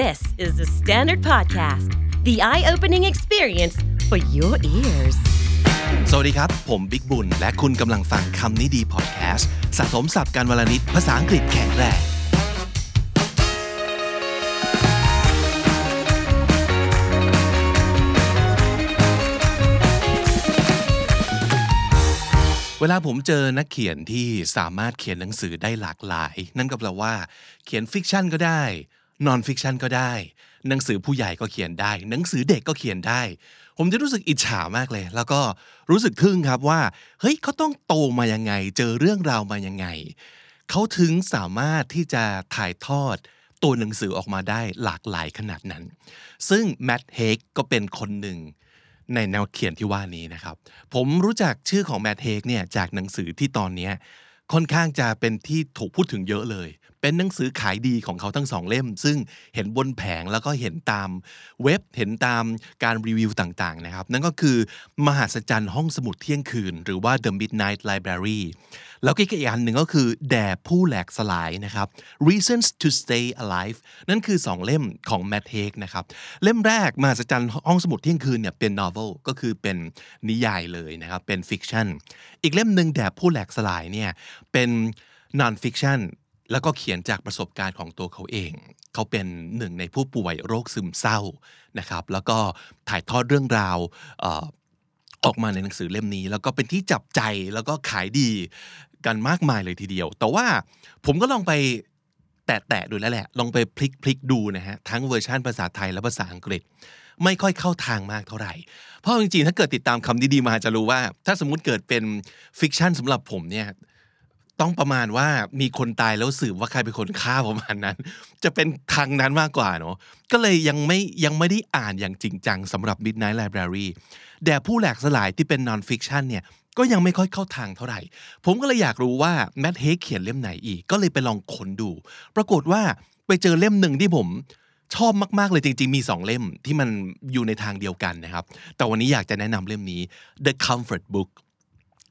This is the Standard Podcast, the eye opening experience for your ears. สวัสดีครับ ผมบิ๊กบุญ และคุณกำลังฟังคำนี้ดีพอดแคสต์สะสมสับการวลนิดภาษาอังกฤษแข็งแรงเวลาผมเจอนักเขียนที่สามารถเขียนหนังสือได้หลากหลาย นั่นก็แปลว่า เขียน fiction ก็ได้ non fiction ก็ได้ หนังสือผู้ใหญ่ก็เขียนได้ หนังสือเด็กก็เขียนได้ ผมจะรู้สึกอิจฉามากเลย แล้วก็รู้สึกทึ่งครับว่า เฮ้ยเขาต้องโตมายังไง เจอเรื่องราวมายังไง เขาถึงสามารถที่จะถ่ายทอดตัวหนังสือออกมาได้หลากหลายขนาดนั้น ซึ่ง Matt Haig ก็เป็นคนหนึ่งในแนวเขียนที่ว่านี้นะครับ ผมรู้จักชื่อของ Matt Haig เนี่ยจากหนังสือที่ตอนนี้ค่อนข้างจะเป็นที่ถูกพูดถึงเยอะเลย เป็นหนังสือขายดีของเขาทั้งสองเล่ม ซึ่งเห็นบนแผงแล้วก็เห็นตามเว็บเห็นตามการรีวิวต่างๆนะครับ นั่นก็คือ มหัศจรรย์ห้องสมุดเที่ยงคืน หรือว่า The Midnight Library แล้วก็อีกอันหนึ่งก็คือ แด่ผู้แหลกสลายนะครับ Reasons to Stay Alive นั่นคือ 2 เล่มของแมทเฮกนะครับเล่มแรกมหัศจรรย์ห้องสมุดเที่ยงคืนเนี่ยเป็น novel ก็คือเป็นนิยายเลยนะครับเป็น fiction อีกเล่มหนึ่งแด่ผู้แหลกสลายเนี่ยเป็น non fiction แล้วก็เขียนจากประสบการณ์ของตัวเขาเอง เขาเป็นหนึ่งในผู้ป่วยโรคซึมเศร้านะครับ แล้วก็ถ่ายทอดเรื่องราวออออกมาในหนังสือเล่มนี้ แล้วก็เป็นที่จับใจแล้วก็ขายดีกันมากมายเลยทีเดียว แต่ว่าผมก็ลองไปแตะๆดูแล้วแหละ ลองไปพลิกพลิกดูนะฮะ ทั้งเวอร์ชันภาษาไทยและภาษาอังกฤษ ไม่ค่อยเข้าทางมากเท่าไหร่ เพราะจริงๆ ถ้าเกิดติดตามคำนี้ดีมาจะรู้ว่า ถ้าสมมุติเกิดเป็น fiction สำหรับผมเนี่ย ต้องประมาณว่ามีคนตายแล้วสืบว่าใครเป็นคนฆ่าประมาณนั้น จะเป็นทางนั้นมากกว่าเนาะก็เลยยังไม่ยังไม่ได้อ่านอย่างจริงจังสำหรับ Midnight Library แด่ผู้แหลกสลายที่เป็น non fiction เนี่ยก็ยังไม่ค่อยเข้าทางเท่าไหร่ ผมก็เลยอยากรู้ว่า Matt Haig เขียนเล่มไหนอีก ก็เลยไปลองค้นดู ปรากฏว่าไปเจอเล่มหนึ่งที่ผมชอบมาก ๆ เลยจริง ๆ มี 2 เล่มที่มันอยู่ในทางเดียวกันนะครับ แต่วันนี้อยากจะแนะนำเล่มนี้ The Comfort Book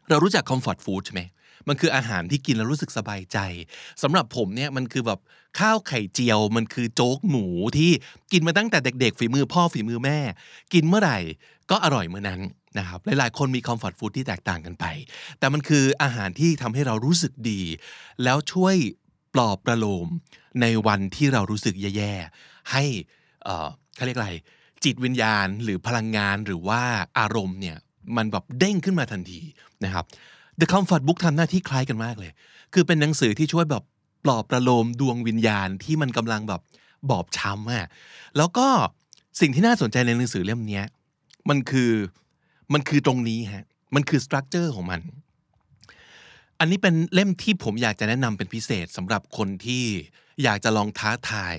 เรารู้จัก comfort food ใช่ไหม มันคืออาหารที่กินแล้วรู้สึกสบายใจสำหรับผมเนี่ยมันคือแบบข้าวไข่เจียว มันคือโจ๊กหมูที่กินมาตั้งแต่เด็กๆ ฝีมือพ่อฝีมือแม่ กินเมื่อไหร่ก็อร่อยเมื่อนั้นนะครับหลายๆ คนมี comfort food ที่แตกต่างกันไป แต่มันคืออาหารที่ทำให้เรารู้สึกดี แล้วช่วยปลอบประโลมในวันที่เรารู้สึกแย่ๆให้เอ่อเขาเรียกอะไรจิตวิญญาณหรือพลังงานหรือว่าอารมณ์เนี่ยมันแบบเด้งขึ้นมาทันทีนะครับ The Comfort Book ทำหน้าที่คล้ายกันมากเลย คือเป็นหนังสือที่ช่วยแบบปลอบประโลมดวงวิญญาณที่มันกำลังแบบบอบช้ำอะแล้วก็สิ่งที่น่าสนใจในหนังสือเล่มนี้มันคือมันคือตรงนี้ฮะ มันคือสตรัคเจอร์ของมัน อันนี้เป็นเล่มที่ผมอยากจะแนะนำเป็นพิเศษสำหรับคนที่อยากจะลองท้าทาย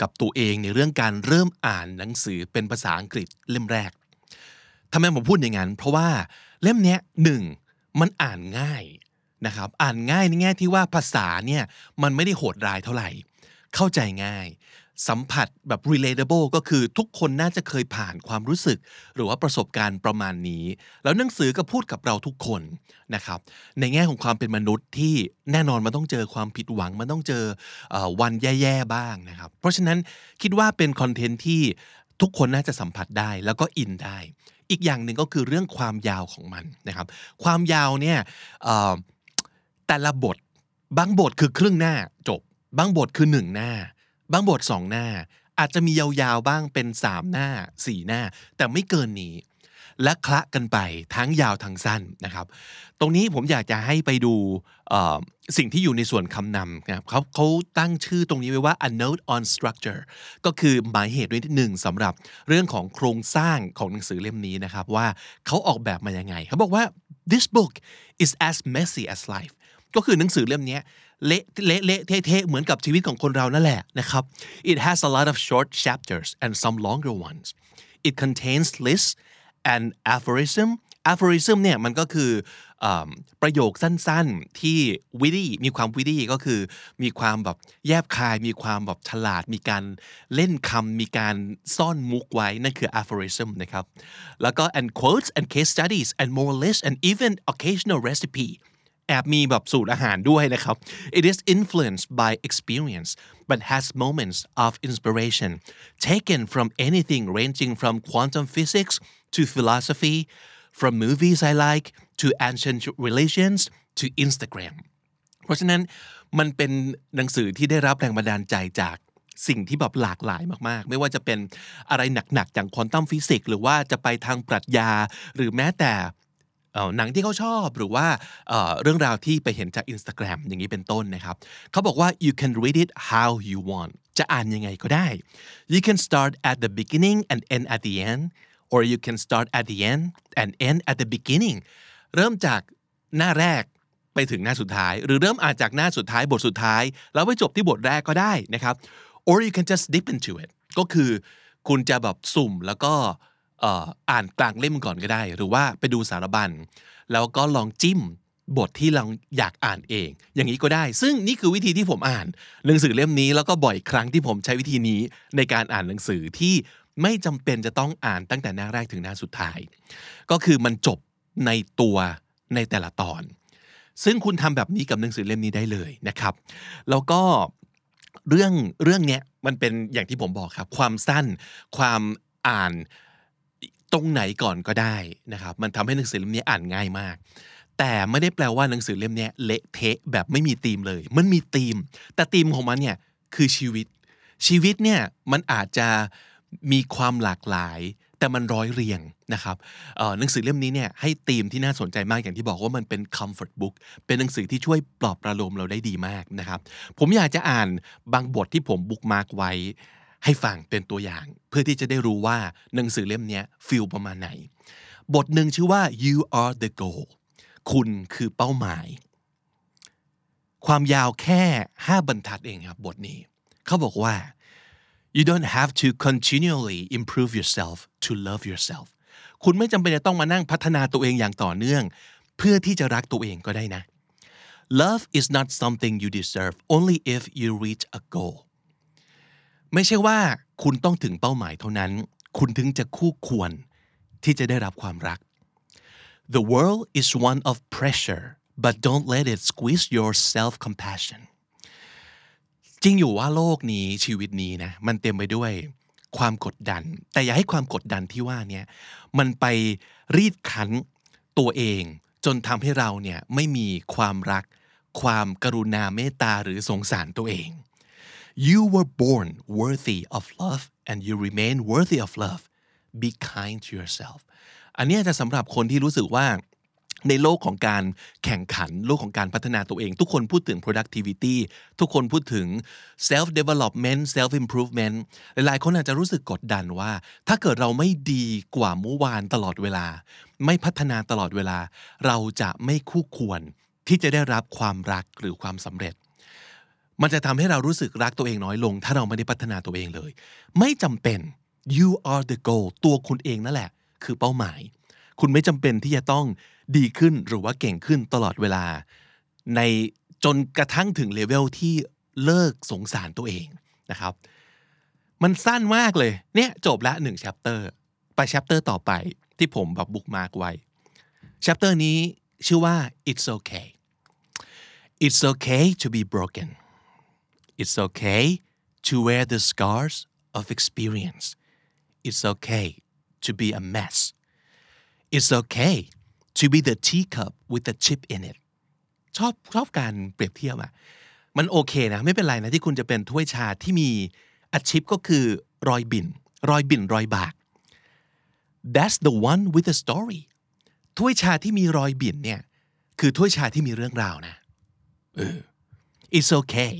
กับตัวเองในเรื่องการเริ่มอ่านหนังสือเป็นภาษาอังกฤษเล่มแรกทำไมผมพูดอย่างนั้น เพราะว่าเล่มนี้หนึ่ง มันอ่านง่ายนะครับอ่านง่ายในแง่ที่ว่าภาษาเนี่ยมันไม่ได้โหดร้ายเท่าไหร่ เข้าใจง่าย สัมผัสแบบ relatable ก็คือทุกคนน่าจะเคยผ่านความรู้สึก หรือว่าประสบการณ์ประมาณนี้ แล้วหนังสือก็พูดกับเราทุกคนนะครับในแง่ของความเป็นมนุษย์ที่แน่นอนมันต้องเจอความผิดหวัง มันต้องเจออวันแย่ๆบ้างนะครับเพราะฉะนั้นคิดว่าเป็นคอนเทนต์ที่ทุกคนน่าจะสัมผัสได้แล้วก็อินได้ อีกอย่างหนึ่งก็คือเรื่องความยาวของมันนะครับ ความยาวเนี่ยแต่ละบทบางบทคือครึ่งหน้าจบ บางบทคือหนึ่งหน้า บางบทสองหน้า อาจจะมียาวๆบ้างเป็นสามหน้าสี่หน้า แต่ไม่เกินนี้ และคละกันไปทั้งยาวทั้งสั้นนะครับ ตรงนี้ผมอยากจะให้ไปดูสิ่งที่อยู่ในส่วนคำนำนะครับเขาเขาตั้งชื่อตรงนี้ไว้ว่า a note on structure ก็คือหมายเหตุไว้ที่หนึ่งสำหรับเรื่องของโครงสร้างของหนังสือเล่มนี้นะครับ ว่าเขาออกแบบมายังไงเขาบอกว่า this book is as messy as life ก็คือหนังสือเล่มนี้เละเละเทะเทะเหมือนกับชีวิตของคนเรานั่นแหละนะครับ it has a lot of short chapters and some longer ones it contains lists and aphorism aphorism เนี่ยมันก็คือเอมประโยคสั้นๆที่วิดีมีความวิดีก็คือมีความแบบแยบคาย มีความแบบฉลาด มีการเล่นคำมีการซ่อนมุกไว้ นั่นคือ aphorism นะครับ แล้วก็ and quotes and case studies and moral lists and even occasional recipe แอบมีแบบสูตรอาหารด้วยนะครับ it is influenced by experience but has moments of inspiration taken from anything ranging from quantum physics to philosophy from movies I like to ancient religions to Instagram เพราะฉะนั้นมันเป็นหนังสือที่ได้รับแรงบันดาลใจจากสิ่งที่แบบหลากหลายมากๆ ไม่ว่าจะเป็นอะไรหนักๆ อย่างควอนตัมฟิสิกส์หรือว่าจะไปทางปรัชญา หรือแม้แต่หนังที่เขาชอบหรือว่าเรื่องราวที่ไปเห็นจาก Instagram อย่างนี้เป็นต้นนะครับเขาบอกว่า you can read it how you want จะอ่านยังไงก็ได้ you can start at the beginning and end at the end or you can start at the end and end at the beginning เริ่มจากหน้าแรกไปถึงหน้าสุดท้าย หรือเริ่มอ่านจากหน้าสุดท้ายบทสุดท้าย แล้วไปจบที่บทแรกก็ได้นะครับ or you can just dip into it ก็คือคุณจะแบบสุ่มแล้วก็อ่านกลางเล่มก่อนก็ได้ หรือว่าไปดูสารบัญ แล้วก็ลองจิ้มบทที่เราอยากอ่านเอง อย่างนี้ก็ได้ ซึ่งนี่คือวิธีที่ผมอ่าน หนังสือเล่มนี้แล้วก็บ่อยครั้งที่ผมใช้วิธีนี้ในการอ่านหนังสือที่ ไม่จำเป็นจะต้องอ่านตั้งแต่หน้าแรกถึงหน้าสุดท้าย ก็คือมันจบในตัวในแต่ละตอน ซึ่งคุณทำแบบนี้กับหนังสือเล่มนี้ได้เลยนะครับ แล้วก็เรื่องเรื่องเนี้ยมันเป็นอย่างที่ผมบอกครับ ความสั้นความอ่านตรงไหนก่อนก็ได้นะครับ มันทำให้หนังสือเล่มนี้อ่านง่ายมากแต่ไม่ได้แปลว่าหนังสือเล่มนี้เละเทะแบบไม่มีธีมเลย มันมีธีม แต่ธีมของมันเนี่ยคือชีวิต ชีวิตเนี่ยมันอาจจะ มีความหลากหลาย แต่มันร้อยเรียงนะครับหนังสือเล่มนี้เนี่ยให้ธีมที่น่าสนใจมากอย่างที่บอกว่ามันเป็น comfort book เป็นหนังสือที่ช่วยปลอบประโลมเราได้ดีมากนะครับ ผมอยากจะอ่านบางบทที่ผมบุ๊กมาร์กไว้ให้ฟังเป็นตัวอย่าง เพื่อที่จะได้รู้ว่าหนังสือเล่มนี้ฟิลประมาณไหน บทหนึ่งชื่อว่า you are the goal คุณคือเป้าหมาย ความยาวแค่ 5 บรรทัดเองครับบทนี้ เขาบอกว่า you don't have to continually improve yourself to love yourself คุณไม่จำเป็นจะต้องมานั่งพัฒนาตัวเองอย่างต่อเนื่อง เพื่อที่จะรักตัวเองก็ได้นะ love is not something you deserve only if you reach a goal ไม่ใช่ว่าคุณต้องถึงเป้าหมายเท่านั้น คุณถึงจะคู่ควรที่จะได้รับความรัก The world is one of pressure but don't let it squeeze your self compassion จริงอยู่ว่าโลกนี้ชีวิตนี้นะมันเต็มไปด้วยความกดดัน แต่อย่าให้ความกดดันที่ว่านี้มันไปรีดคั้นตัวเอง จนทำให้เราเนี่ยไม่มีความรัก ความกรุณาเมตตาหรือสงสารตัวเอง you were born worthy of love and you remain worthy of love be kind to yourself อันนี้จะสำหรับคนที่รู้สึกว่า ในโลกของการแข่งขันโลกของการพัฒนาตัวเอง ทุกคนพูดถึง productivity ทุกคนพูดถึง self development self improvement หลายๆคนอาจจะรู้สึกกดดันว่า ถ้าเกิดเราไม่ดีกว่าเมื่อวานตลอดเวลา ไม่พัฒนาตลอดเวลา เราจะไม่คู่ควรที่จะได้รับความรักหรือความสำเร็จ มันจะทำให้เรารู้สึกรักตัวเองน้อยลง ถ้าเราไม่ได้พัฒนาตัวเองเลย ไม่จำเป็น you are the goal ตัวคุณเองนั่นแหละ คือเป้าหมาย คุณไม่จำเป็นที่จะต้อง ดีขึ้นหรือว่าเก่งขึ้นตลอดเวลา ในจนกระทั่งถึงเลเวลที่เลิกสงสารตัวเองนะครับ มันสั้นมากเลย เนี่ยจบละหนึ่ง chapter ไป chapter ต่อไปที่ผมแบบ bookmark ไว้ chapter นี้ชื่อว่า it's okay it's okay to be broken it's okay to wear the scars of experience it's okay to be a mess it's okay to be the teacup with the chip in it ชอบชอบการเปรียบเทียบอะมันโอเคนะ ไม่เป็นไรนะที่คุณจะเป็นถ้วยชาที่มีอชิปก็คือรอยบิ่นรอยบิ่นรอยบาก that's the one with the story ถ้วยชาที่มีรอยบิ่นเนี่ย คือถ้วยชาที่มีเรื่องราวนะเออ it's okay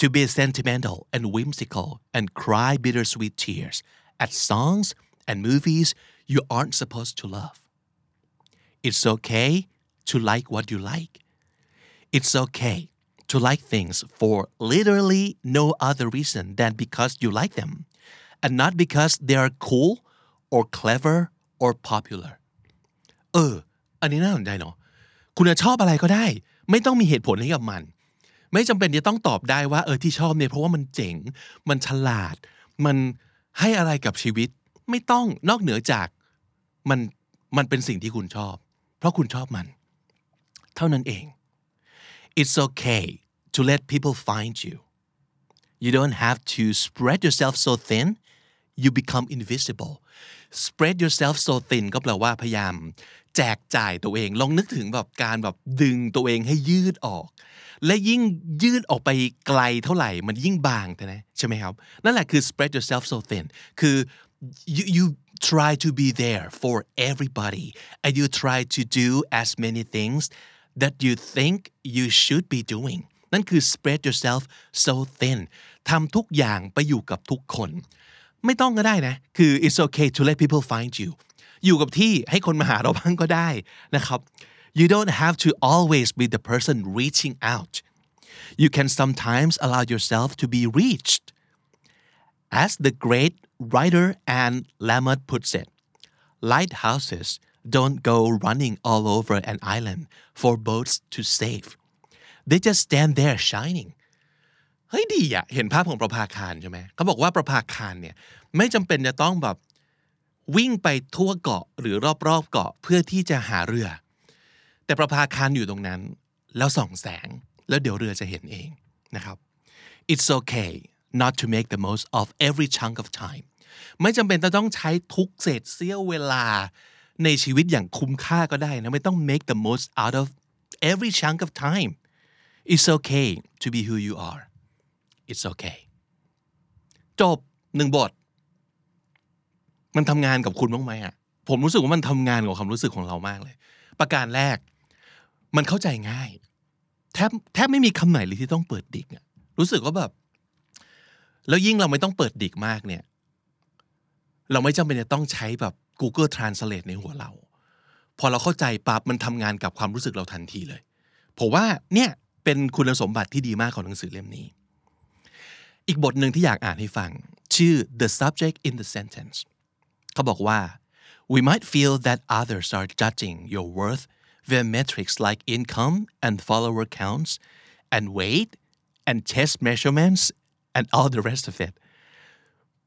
to be sentimental and whimsical and cry bittersweet tears at songs and movies you aren't supposed to love It's okay to like what you like. It's okay to like things for literally no other reason than because you like them and not because they are cool or clever or popular เออ อันนี้น่าสนใจเนาะคุณจะชอบอะไรก็ได้ ไม่ต้องมีเหตุผลให้กับมัน ไม่จำเป็นจะต้องตอบได้ว่าเออที่ชอบเนี่ยเพราะว่ามันเจ๋ง มันฉลาด มันให้อะไรกับชีวิต ไม่ต้องนอกเหนือจากมันมันเป็นสิ่งที่คุณชอบ เพราะคุณชอบมัน เท่านั้นเอง it's okay to let people find you you don't have to spread yourself so thin you become invisible spread yourself so thin ก็แปลว่าพยายาม แจกจ่ายตัวเอง ลองนึกถึงแบบการแบบดึงตัวเองให้ยืดออก และยิ่งยืดออกไปไกลเท่าไหร่ มันยิ่งบางนะใช่ไหมครับ นั่นแหละคือ spread yourself so thin คือ you you try to be there for everybody and you try to do as many things that you think you should be doing นั่นคือ spread yourself so thin ทำทุกอย่างไปอยู่กับทุกคน ไม่ต้องก็ได้นะ คือ it's okay to let people find you อยู่กับที่ให้คนมาหาเราบ้างก็ได้นะครับ you don't have to always be the person reaching out you can sometimes allow yourself to be reached as the great writer Anne Lamott puts it lighthouses don't go running all over an island for boats to save they just stand there shining เฮ้ยดีอะเห็นภาพของประภาคารใช่ไหมเขาบอกว่าประภาคารเนี่ยไม่จำเป็นจะต้องแบบวิ่งไปทั่วเกาะหรือรอบๆเกาะเพื่อที่จะหาเรือ แต่ประภาคารอยู่ตรงนั้น แล้วส่องแสง แล้วเดี๋ยวเรือจะเห็นเองนะครับ it's okay not to make the most of every chunk of time ไม่จำเป็นจะต้องใช้ทุกเศษเสี้ยวเวลาในชีวิตอย่างคุ้มค่าก็ได้นะไม่ต้อง make the most out of every chunk of time it's okay to be who you are it's okay จบหนึ่งบท มันทำงานกับคุณบ้างไหมอะผมรู้สึกว่ามันทำงานกับความรู้สึกของเรามากเลย ประการแรก มันเข้าใจง่าย แทบแทบไม่มีคำไหนเลยที่ต้องเปิดดิกอะรู้สึกว่าแบบ แล้วยิ่งเราไม่ต้องเปิดดิกมากเนี่ย เราไม่จำเป็นจะต้องใช้แบบ Google Translate ในหัวเรา พอเราเข้าใจปั๊บมันทำงานกับความรู้สึกเราทันทีเลย ผมว่าเนี่ยเป็นคุณสมบัติที่ดีมากของหนังสือเล่มนี้ อีกบทหนึ่งที่อยากอ่านให้ฟัง ชื่อ The Subject in the Sentence เขาบอกว่า we might feel that others are judging your worth via metrics like income and follower counts and weight and chest measurements and all the rest of it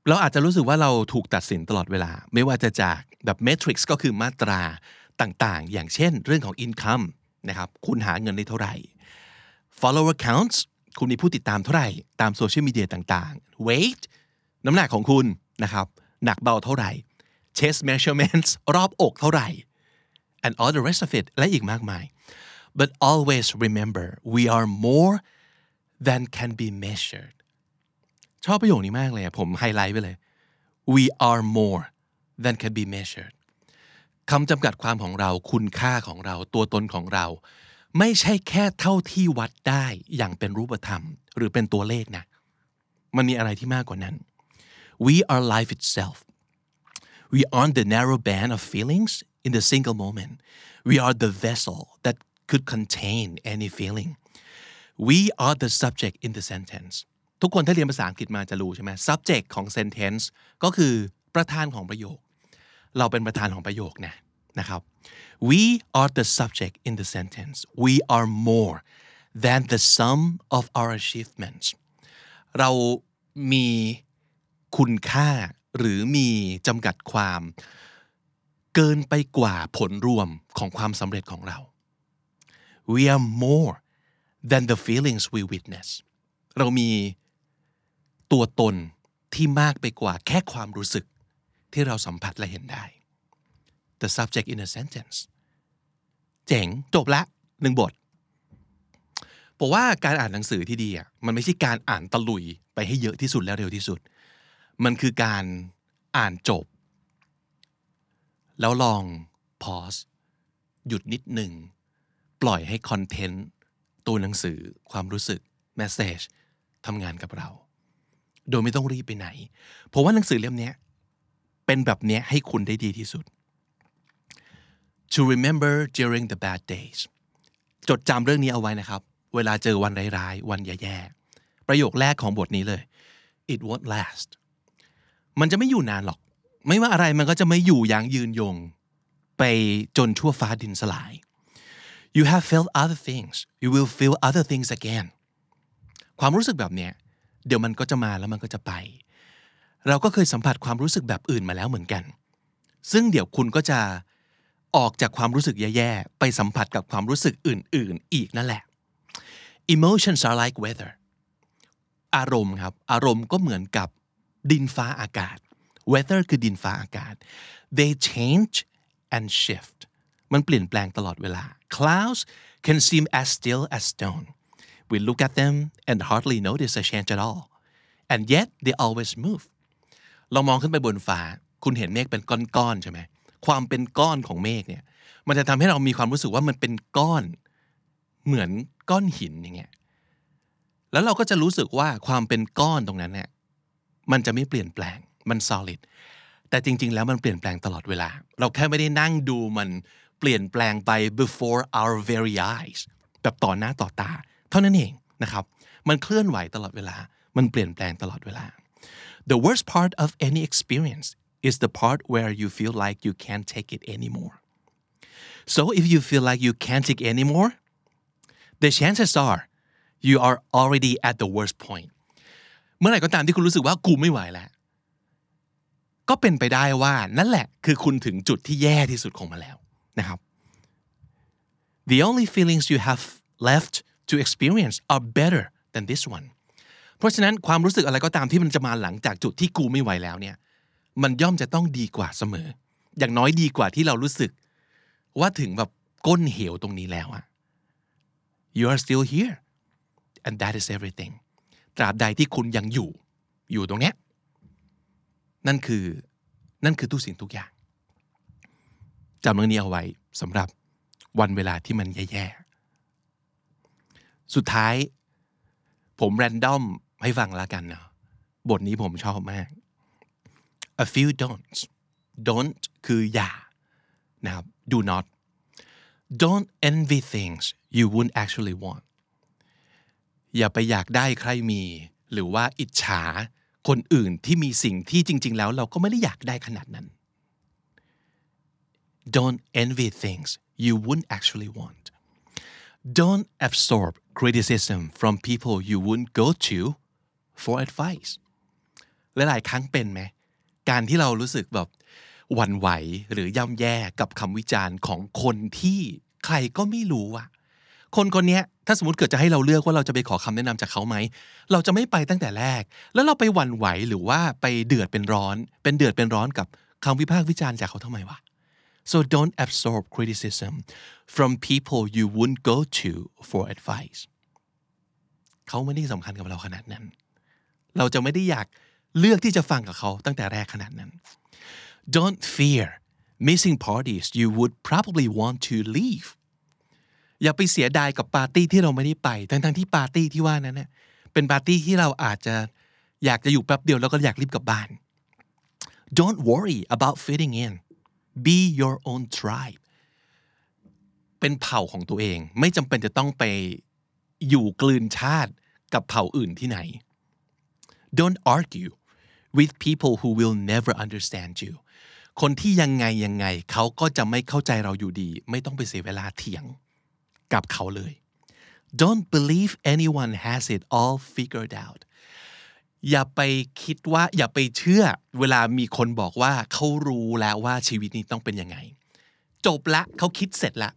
เราอาจจะรู้สึกว่าเราถูกตัดสินตลอดเวลา ไม่ว่าจะจากแบบ metrics ก็คือมาตราต่างๆ อย่างเช่นเรื่องของ income นะครับ คุณหาเงินได้เท่าไหร่ follower counts คุณมีผู้ติดตามเท่าไหร่ ตามโซเชียลมีเดียต่างๆ weight น้ำหนักของคุณนะครับ หนักเบาเท่าไหร่ chest measurements รอบอกเท่าไหร่ and all the rest of it และอีกมากมาย but always remember we are more than can be measured ชอบประโยคนี้มากเลยผมไฮไลท์ไปเลย we are more than can be measured คำจำกัดความของเราคุณค่าของเราตัวตนของเรา ไม่ใช่แค่เท่าที่วัดได้อย่างเป็นรูปธรรม หรือเป็นตัวเลขนะ มันมีอะไรที่มากกว่านั้น we are life itself we aren't the narrow band of feelings in the single moment we are the vessel that could contain any feeling we are the subject in the sentence ทุกคนถ้าเรียนภาษาอังกฤษมาจะรู้ใช่ไหม subject ของ sentence ก็คือประธานของประโยค เราเป็นประธานของประโยคนะนะครับ we are the subject in the sentence we are more than the sum of our achievements เรามีคุณค่าหรือมีจำกัดความ เกินไปกว่าผลรวมของความสำเร็จของเรา we are more than the feelings we witness เรามี ตัวตนที่มากไปกว่าแค่ความรู้สึกที่เราสัมผัสและเห็นได้ the subject in a sentence เจ๋งจบละหนึ่งบทบอกว่าการอ่านหนังสือที่ดีอะมันไม่ใช่การอ่านตะลุยไปให้เยอะที่สุดและเร็วที่สุด มันคือการอ่านจบ แล้วลอง pause หยุดนิดหนึ่ง ปล่อยให้คอนเทนต์ตัวหนังสือความรู้สึก message ทำงานกับเรา โดยไม่ต้องรีบไปไหนเพราะว่าหนังสือเล่มนี้เป็นแบบนี้ให้คุณได้ดีที่สุด to remember during the bad days จดจำเรื่องนี้เอาไว้นะครับ เวลาเจอวันร้ายๆ วันแย่ๆ ประโยคแรกของบทนี้เลย it won't last มันจะไม่อยู่นานหรอก ไม่ว่าอะไรมันก็จะไม่อยู่อย่างยืนยง ไปจนชั่วฟ้าดินสลาย you have felt other things you will feel other things again ความรู้สึกแบบเนี้ย เดี๋ยวมันก็จะมาแล้วมันก็จะไป เราก็เคยสัมผัสความรู้สึกแบบอื่นมาแล้วเหมือนกัน ซึ่งเดี๋ยวคุณก็จะออกจากความรู้สึกแย่ๆ ไปสัมผัสกับความรู้สึกอื่นๆ อีกนั่นแหละ emotions are like weather อารมณ์ครับ อารมณ์ก็เหมือนกับดินฟ้าอากาศ weather คือดินฟ้าอากาศ they change and shift มันเปลี่ยนแปลงตลอดเวลา clouds can seem as still as stone we look at them and hardly notice a change at all and yet they always move เรามองขึ้นไปบนฟ้า คุณเห็นเมฆเป็นก้อนๆใช่ไหม ความเป็นก้อนของเมฆเนี่ย มันจะทำให้เรามีความรู้สึกว่ามันเป็นก้อน เหมือนก้อนหินอย่างเงี้ย แล้วเราก็จะรู้สึกว่าความเป็นก้อนตรงนั้นเนี่ย มันจะไม่เปลี่ยนแปลง มัน solid แต่จริง ๆ แล้วมันเปลี่ยนแปลงตลอดเวลา เราแค่ไม่ได้นั่งดูมันเปลี่ยนแปลงไป before our very eyes แบบต่อหน้าต่อตา เท่านั้นเองนะครับ มันเคลื่อนไหวตลอดเวลา มันเปลี่ยนแปลงตลอดเวลา The worst part of any experience is the part where you feel like you can't take it anymore. So if you feel like you can't take anymore, the chances are you are already at the worst point. เมื่อไหร่ก็ตามที่คุณรู้สึกว่ากูไม่ไหวแล้ว ก็เป็นไปได้ว่านั่นแหละคือคุณถึงจุดที่แย่ที่สุดของมันแล้วนะครับ The only feelings you have left to experience are better than this one เพราะฉะนั้นความรู้สึกอะไรก็ตามที่มันจะมาหลังจากจุดที่กูไม่ไหวแล้วเนี่ยมันย่อมจะต้องดีกว่าเสมอ อย่างน้อยดีกว่าที่เรารู้สึก ว่าถึงแบบก้นเหวตรงนี้แล้วอะ you are still here and that is everything ตราบใดที่คุณยังอยู่ อยู่ตรงเนี้ยนั่นคือนั่นคือทุกสิ่งทุกอย่างจำเรื่องนี้เอาไว้สำหรับวันเวลาที่มันแย่ๆ สุดท้าย ผมแรนดอมให้ฟังแล้วกันเนาะบทนี้ผมชอบมาก a few don'ts don't คืออย่านะครับ do not don't envy things you wouldn't actually want อย่าไปอยากได้ใครมี หรือว่าอิจฉาคนอื่นที่มีสิ่งที่จริง ๆ แล้วเราก็ไม่ได้อยากได้ขนาดนั้น don't envy things you wouldn't actually want don't absorb criticism from people you wouldn't go to for advice หลายๆครั้งเป็นไหมการที่เรารู้สึกแบบหวั่นไหวหรือย่ำแย่กับคำวิจารณ์ของคนที่ใครก็ไม่รู้อะคนคนนี้ถ้าสมมติเกิดจะให้เราเลือกว่าเราจะไปขอคำแนะนำจากเขาไหม เราจะไม่ไปตั้งแต่แรก แล้วเราไปหวั่นไหวหรือว่าไปเดือดเป็นร้อน เป็นเดือดเป็นร้อนกับคำวิพากษ์วิจารณ์จากเขาทำไมวะ so don't absorb criticism from people you wouldn't go to for advice เขาไม่ได้สำคัญกับเราขนาดนั้น เราจะไม่ได้อยากเลือกที่จะฟังกับเขาตั้งแต่แรกขนาดนั้น don't fear missing parties you would probably want to leave อย่าไปเสียดายกับปาร์ตี้ที่เราไม่ได้ไป ทั้งๆที่ปาร์ตี้ที่ว่านั้นเนี่ยเป็นปาร์ตี้ที่เราอาจจะอยากจะอยู่แป๊บเดียวแล้วก็อยากรีบกลับบ้าน don't worry about fitting in be your own tribe เป็นเผ่าของตัวเอง ไม่จำเป็นจะต้องไปอยู่กลืนชาติกับเผ่าอื่นที่ไหน don't argue with people who will never understand you คนที่ยังไงยังไงเขาก็จะไม่เข้าใจเราอยู่ดี ไม่ต้องไปเสียเวลาเถียงกับเขาเลย don't believe anyone has it all figured out อย่าไปคิดว่าอย่าไปเชื่อ เวลามีคนบอกว่าเขารู้แล้วว่าชีวิตนี้ต้องเป็นยังไง จบละเขาคิดเสร็จละ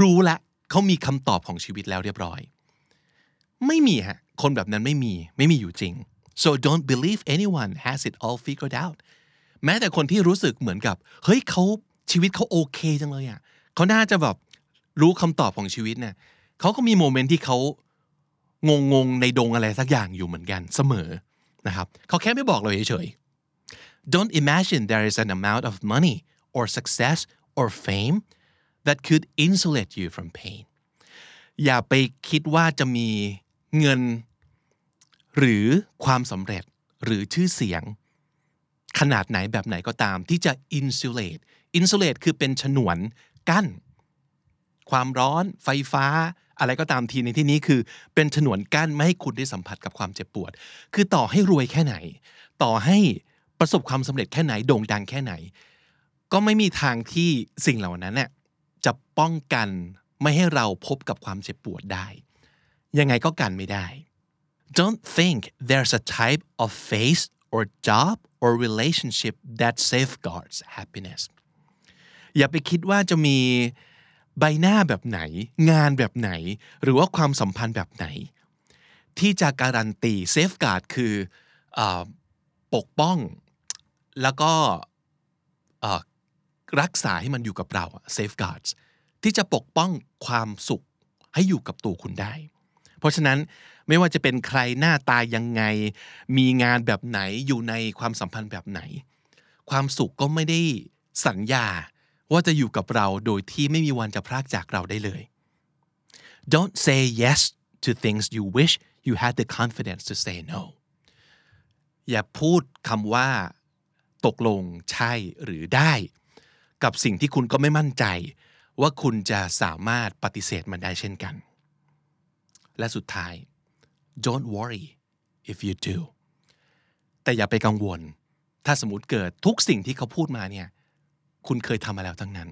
รู้ละเขามีคำตอบของชีวิตแล้วเรียบร้อย ไม่มีฮะคนแบบนั้นไม่มีไม่มีอยู่จริง so don't believe anyone has it all figured out แม้แต่คนที่รู้สึกเหมือนกับ เฮ้ยเขาชีวิตเขาโอเคจังเลยอะเขาน่าจะแบบรู้คำตอบของชีวิตเนี่ยเขาก็มีโมเมนต์ที่เขา งงงในดงอะไรสักอย่างอยู่เหมือนกันเสมอนะครับเขาแค่ไม่บอกเราเฉยๆ Don't imagine there is an amount of money or success or fame that could insulate you from pain อย่าไปคิดว่าจะมีเงิน หรือความสำเร็จหรือชื่อเสียง ขนาดไหนแบบไหนก็ตามที่จะ insulate insulate คือเป็นฉนวนกั้น ความร้อนไฟฟ้า อะไรก็ตามทีในที่นี้คือ เป็นฉนวนกั้นไม่ให้คุณได้สัมผัสกับความเจ็บปวด คือต่อให้รวยแค่ไหน ต่อให้ประสบความสำเร็จแค่ไหนโด่งดังแค่ไหน ก็ไม่มีทางที่สิ่งเหล่านั้นเนี่ยจะป้องกันไม่ให้เราพบกับความเจ็บปวดได้ ยังไงก็กันไม่ได้ Don't think there's a type of face or job or relationship that safeguards happiness อย่าไปคิดว่าจะมี ใบหน้าแบบไหน งานแบบไหน หรือว่าความสัมพันธ์แบบไหน ที่จะการันตี safeguard คือปกป้อง แล้วก็รักษาให้มันอยู่กับเราsafeguard ที่จะปกป้องความสุขให้อยู่กับตัวคุณได้ เพราะฉะนั้นไม่ว่าจะเป็นใครหน้าตายังไง มีงานแบบไหนอยู่ในความสัมพันธ์แบบไหน ความสุขก็ไม่ได้สัญญา ว่าจะอยู่กับเราโดยที่ไม่มีวันจะพรากจากเราได้เลย Don't say yes to things you wish you had the confidence to say no อย่าพูดคำว่า ตกลงใช่หรือได้ กับสิ่งที่คุณก็ไม่มั่นใจ ว่าคุณจะสามารถปฏิเสธมันได้เช่นกัน และสุดท้าย don't worry if you do แต่อย่าไปกังวล ถ้าสมมติเกิดทุกสิ่งที่เขาพูดมาเนี่ย คุณเคยทำมาแล้วทั้งนั้น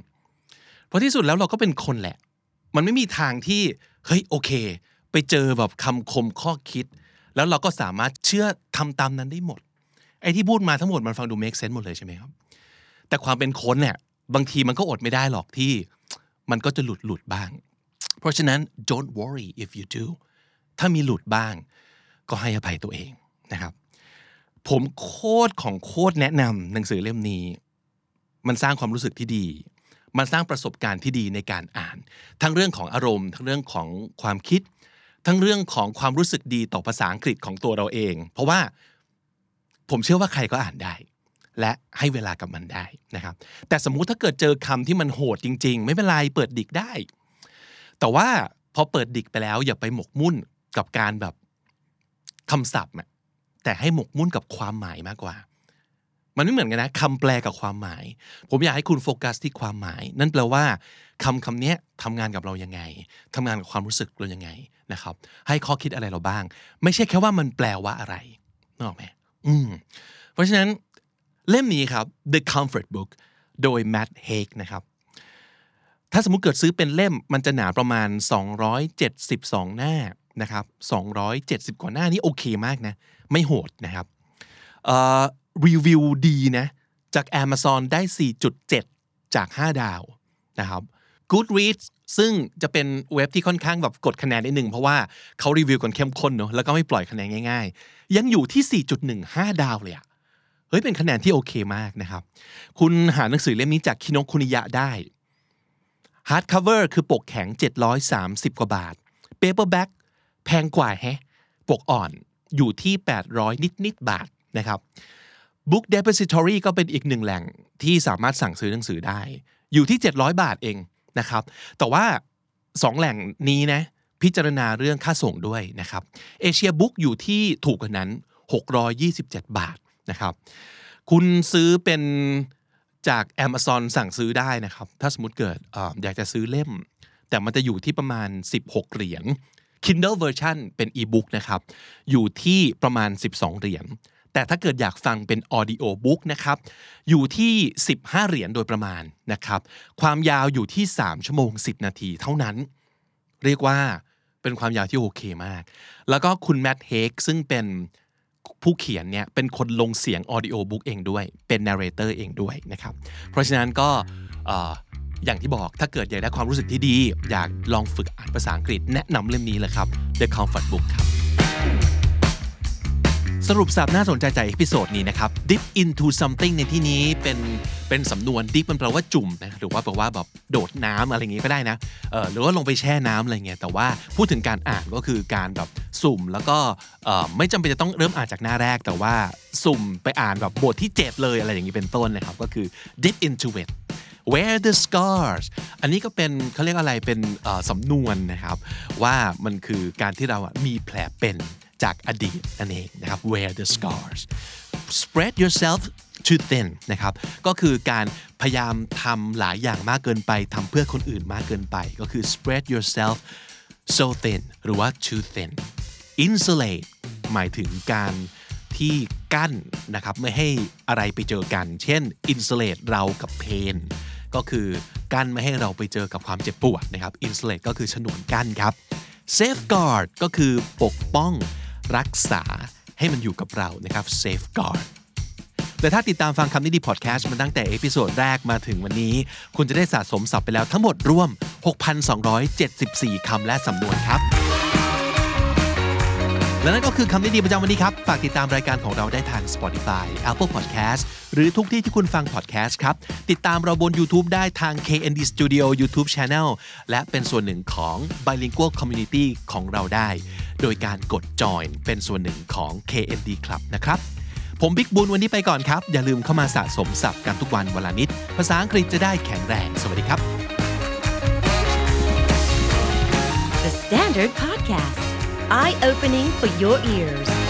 เพราะที่สุดแล้วเราก็เป็นคนแหละ มันไม่มีทางที่เฮ้ยโอเค ไปเจอแบบคำคมข้อคิด แล้วเราก็สามารถเชื่อทำตามนั้นได้หมด ไอ้ที่พูดมาทั้งหมดมันฟังดู make sense หมดเลยใช่ไหมครับ แต่ความเป็นคนเนี่ยบางทีมันก็อดไม่ได้หรอกที่มันก็จะหลุดหลุดบ้าง เพราะฉะนั้น don't worry if you do ถ้ามีหลุดบ้าง ก็ให้อภัยตัวเองนะครับ ผมโคตรของโคตรแนะนำหนังสือเล่มนี้ มันสร้างความรู้สึกที่ดี มันสร้างประสบการณ์ที่ดีในการอ่าน ทั้งเรื่องของอารมณ์ ทั้งเรื่องของความคิด ทั้งเรื่องของความรู้สึกดีต่อภาษาอังกฤษของตัวเราเอง เพราะว่าผมเชื่อว่าใครก็อ่านได้ และให้เวลากับมันได้นะครับ แต่สมมุติถ้าเกิดเจอคำที่มันโหดจริง ๆ ไม่เป็นไรเปิดดิกได้ แต่ว่าพอเปิดดิกไปแล้วอย่าไปหมกมุ่นกับการแบบคำศัพท์แต่ให้หมกมุ่นกับความหมายมากกว่า มันไม่เหมือนกันนะคำแปลกับความหมาย ผมอยากให้คุณโฟกัสที่ความหมาย นั่นแปลว่าคำคำนี้ทำงานกับเรายังไงทำงานกับความรู้สึกเรายังไงนะครับ ให้ข้อคิดอะไรเราบ้าง ไม่ใช่แค่ว่ามันแปลว่าอะไรนึกออกไหมอืมเพราะฉะนั้นเล่มนี้ครับ The Comfort Book โดย Matt Haig นะครับ ถ้าสมมุติเกิดซื้อเป็นเล่มมันจะหนาประมาณ 272 หน้านะครับ270 กว่าหน้านี่โอเคมากนะ ไม่โหดนะครับ รีวิวดีนะจาก Amazon ได้ 4.7 จาก 5 ดาวนะครับ Goodreads ซึ่งจะเป็นเว็บที่ค่อนข้างแบบกดคะแนนนิดหนึ่งเพราะว่าเขารีวิวกันเข้มข้นเนอะแล้วก็ไม่ปล่อยคะแนนง่าย ๆ ยังอยู่ที่ 4.15 ดาวเลยอะเฮ้ยเป็นคะแนนที่โอเคมากนะครับ คุณหาหนังสือเล่มนี้จาก Kinokuniya ได้ hardcover คือปกแข็ง 730 กว่าบาท paperback แพงกว่าแฮะ ปกอ่อนอยู่ที่ 800 นิดนิดๆบาทนะครับ Book Depository ก็เป็นอีกหนึ่งแหล่งที่สามารถสั่งซื้อหนังสือได้ อยู่ที่ 700 บาทเองนะครับ แต่ว่า 2 แหล่งนี้นะพิจารณาเรื่องค่าส่งด้วยนะครับเอเชียบุ๊กอยู่ที่ถูกกว่านั้น 627 บาทนะครับ คุณซื้อเป็นจาก Amazon สั่งซื้อได้นะครับ ถ้าสมมติเกิดอออยากจะซื้อเล่ม แต่มันจะอยู่ที่ประมาณ 16 เหรียญ Kindle version เป็น e-book นะครับ อยู่ที่ประมาณ 12 เหรียญ แต่ถ้าเกิดอยากฟังเป็น audio book นะครับอยู่ที่ 15 เหรียญโดยประมาณนะครับความยาวอยู่ที่ 3 ชั่วโมง 10 นาทีเท่านั้น เรียกว่าเป็นความยาวที่โอเคมาก แล้วก็คุณแมทเฮกซึ่งเป็นผู้เขียนเนี่ยเป็นคนลงเสียง audio book เองด้วย เป็น narrator เองด้วยนะครับ เพราะฉะนั้นก็เอ่ออย่างที่บอกถ้าเกิดอยากได้ความรู้สึกที่ดี อยากลองฝึกอ่านภาษาอังกฤษแนะนำเล่มนี้เลยครับ The Comfort Book ครับ สรุปศัพท์น่าสนใจจาก episode นี้นะครับ dip into something ในที่นี้เป็นเป็นสำนวน dip มันแปลว่าจุ่มนะหรือว่าแปลว่าแบบโดดน้ำอะไรอย่างงี้ก็ได้นะเออหรือว่าลงไปแช่น้ำอะไรเงี้ยแต่ว่าพูดถึงการอ่านก็คือการแบบสุ่มแล้วก็เออไม่จำเป็นจะต้องเริ่มอ่านจากหน้าแรก แต่ว่าสุ่มไปอ่านแบบบทที่ 7 เลยอะไรอย่างนี้เป็นต้นนะครับก็คือ dip into it where the scars อันนี้ก็เป็นเขาเรียกอะไรเป็นสำนวนนะครับ ว่ามันคือการที่เรามีแผลเป็น จากอดีตนั่นเองนะครับ where the scars spread yourself too thin นะครับ ก็คือการพยายามทำหลายอย่างมากเกินไปทำเพื่อคนอื่นมากเกินไป ก็คือ spread yourself so thin หรือว่า too thin insulate หมายถึงการที่กั้นนะครับไม่ให้อะไรไปเจอกัน เช่น insulate เรากับ pain ก็คือกั้นไม่ให้เราไปเจอกับความเจ็บปวดนะครับ insulate ก็คือฉนวนกั้นครับ safeguard ก็คือปกป้อง รักษาให้มันอยู่กับเรานะครับ safeguard และถ้าติดตามฟังคำนี้ดีพอดแคสต์มาตั้งแต่ episode แรกมาถึงวันนี้ คุณจะได้สะสมศัพท์ไปแล้วทั้งหมดรวม 6,274 คำและสำนวนครับและนั่นก็คือคำนี้ดีประจำวันนี้ครับ ฝากติดตามรายการของเราได้ทาง Spotify Apple Podcast หรือทุกที่ที่คุณฟัง podcast ครับ ติดตามเราบน YouTube ได้ทาง KND Studio YouTube Channel และเป็นส่วนหนึ่งของ Bilingual Community ของเราได้ โดยการกด join เป็นส่วนหนึ่งของ KND Club นะครับผมบิ๊กบุญวันนี้ไปก่อนครับ อย่าลืมเข้ามาสะสมศัพท์กันทุกวันวันละนิด ภาษาอังกฤษจะได้แข็งแรง สวัสดีครับ The Standard Podcast, eye opening for your ears.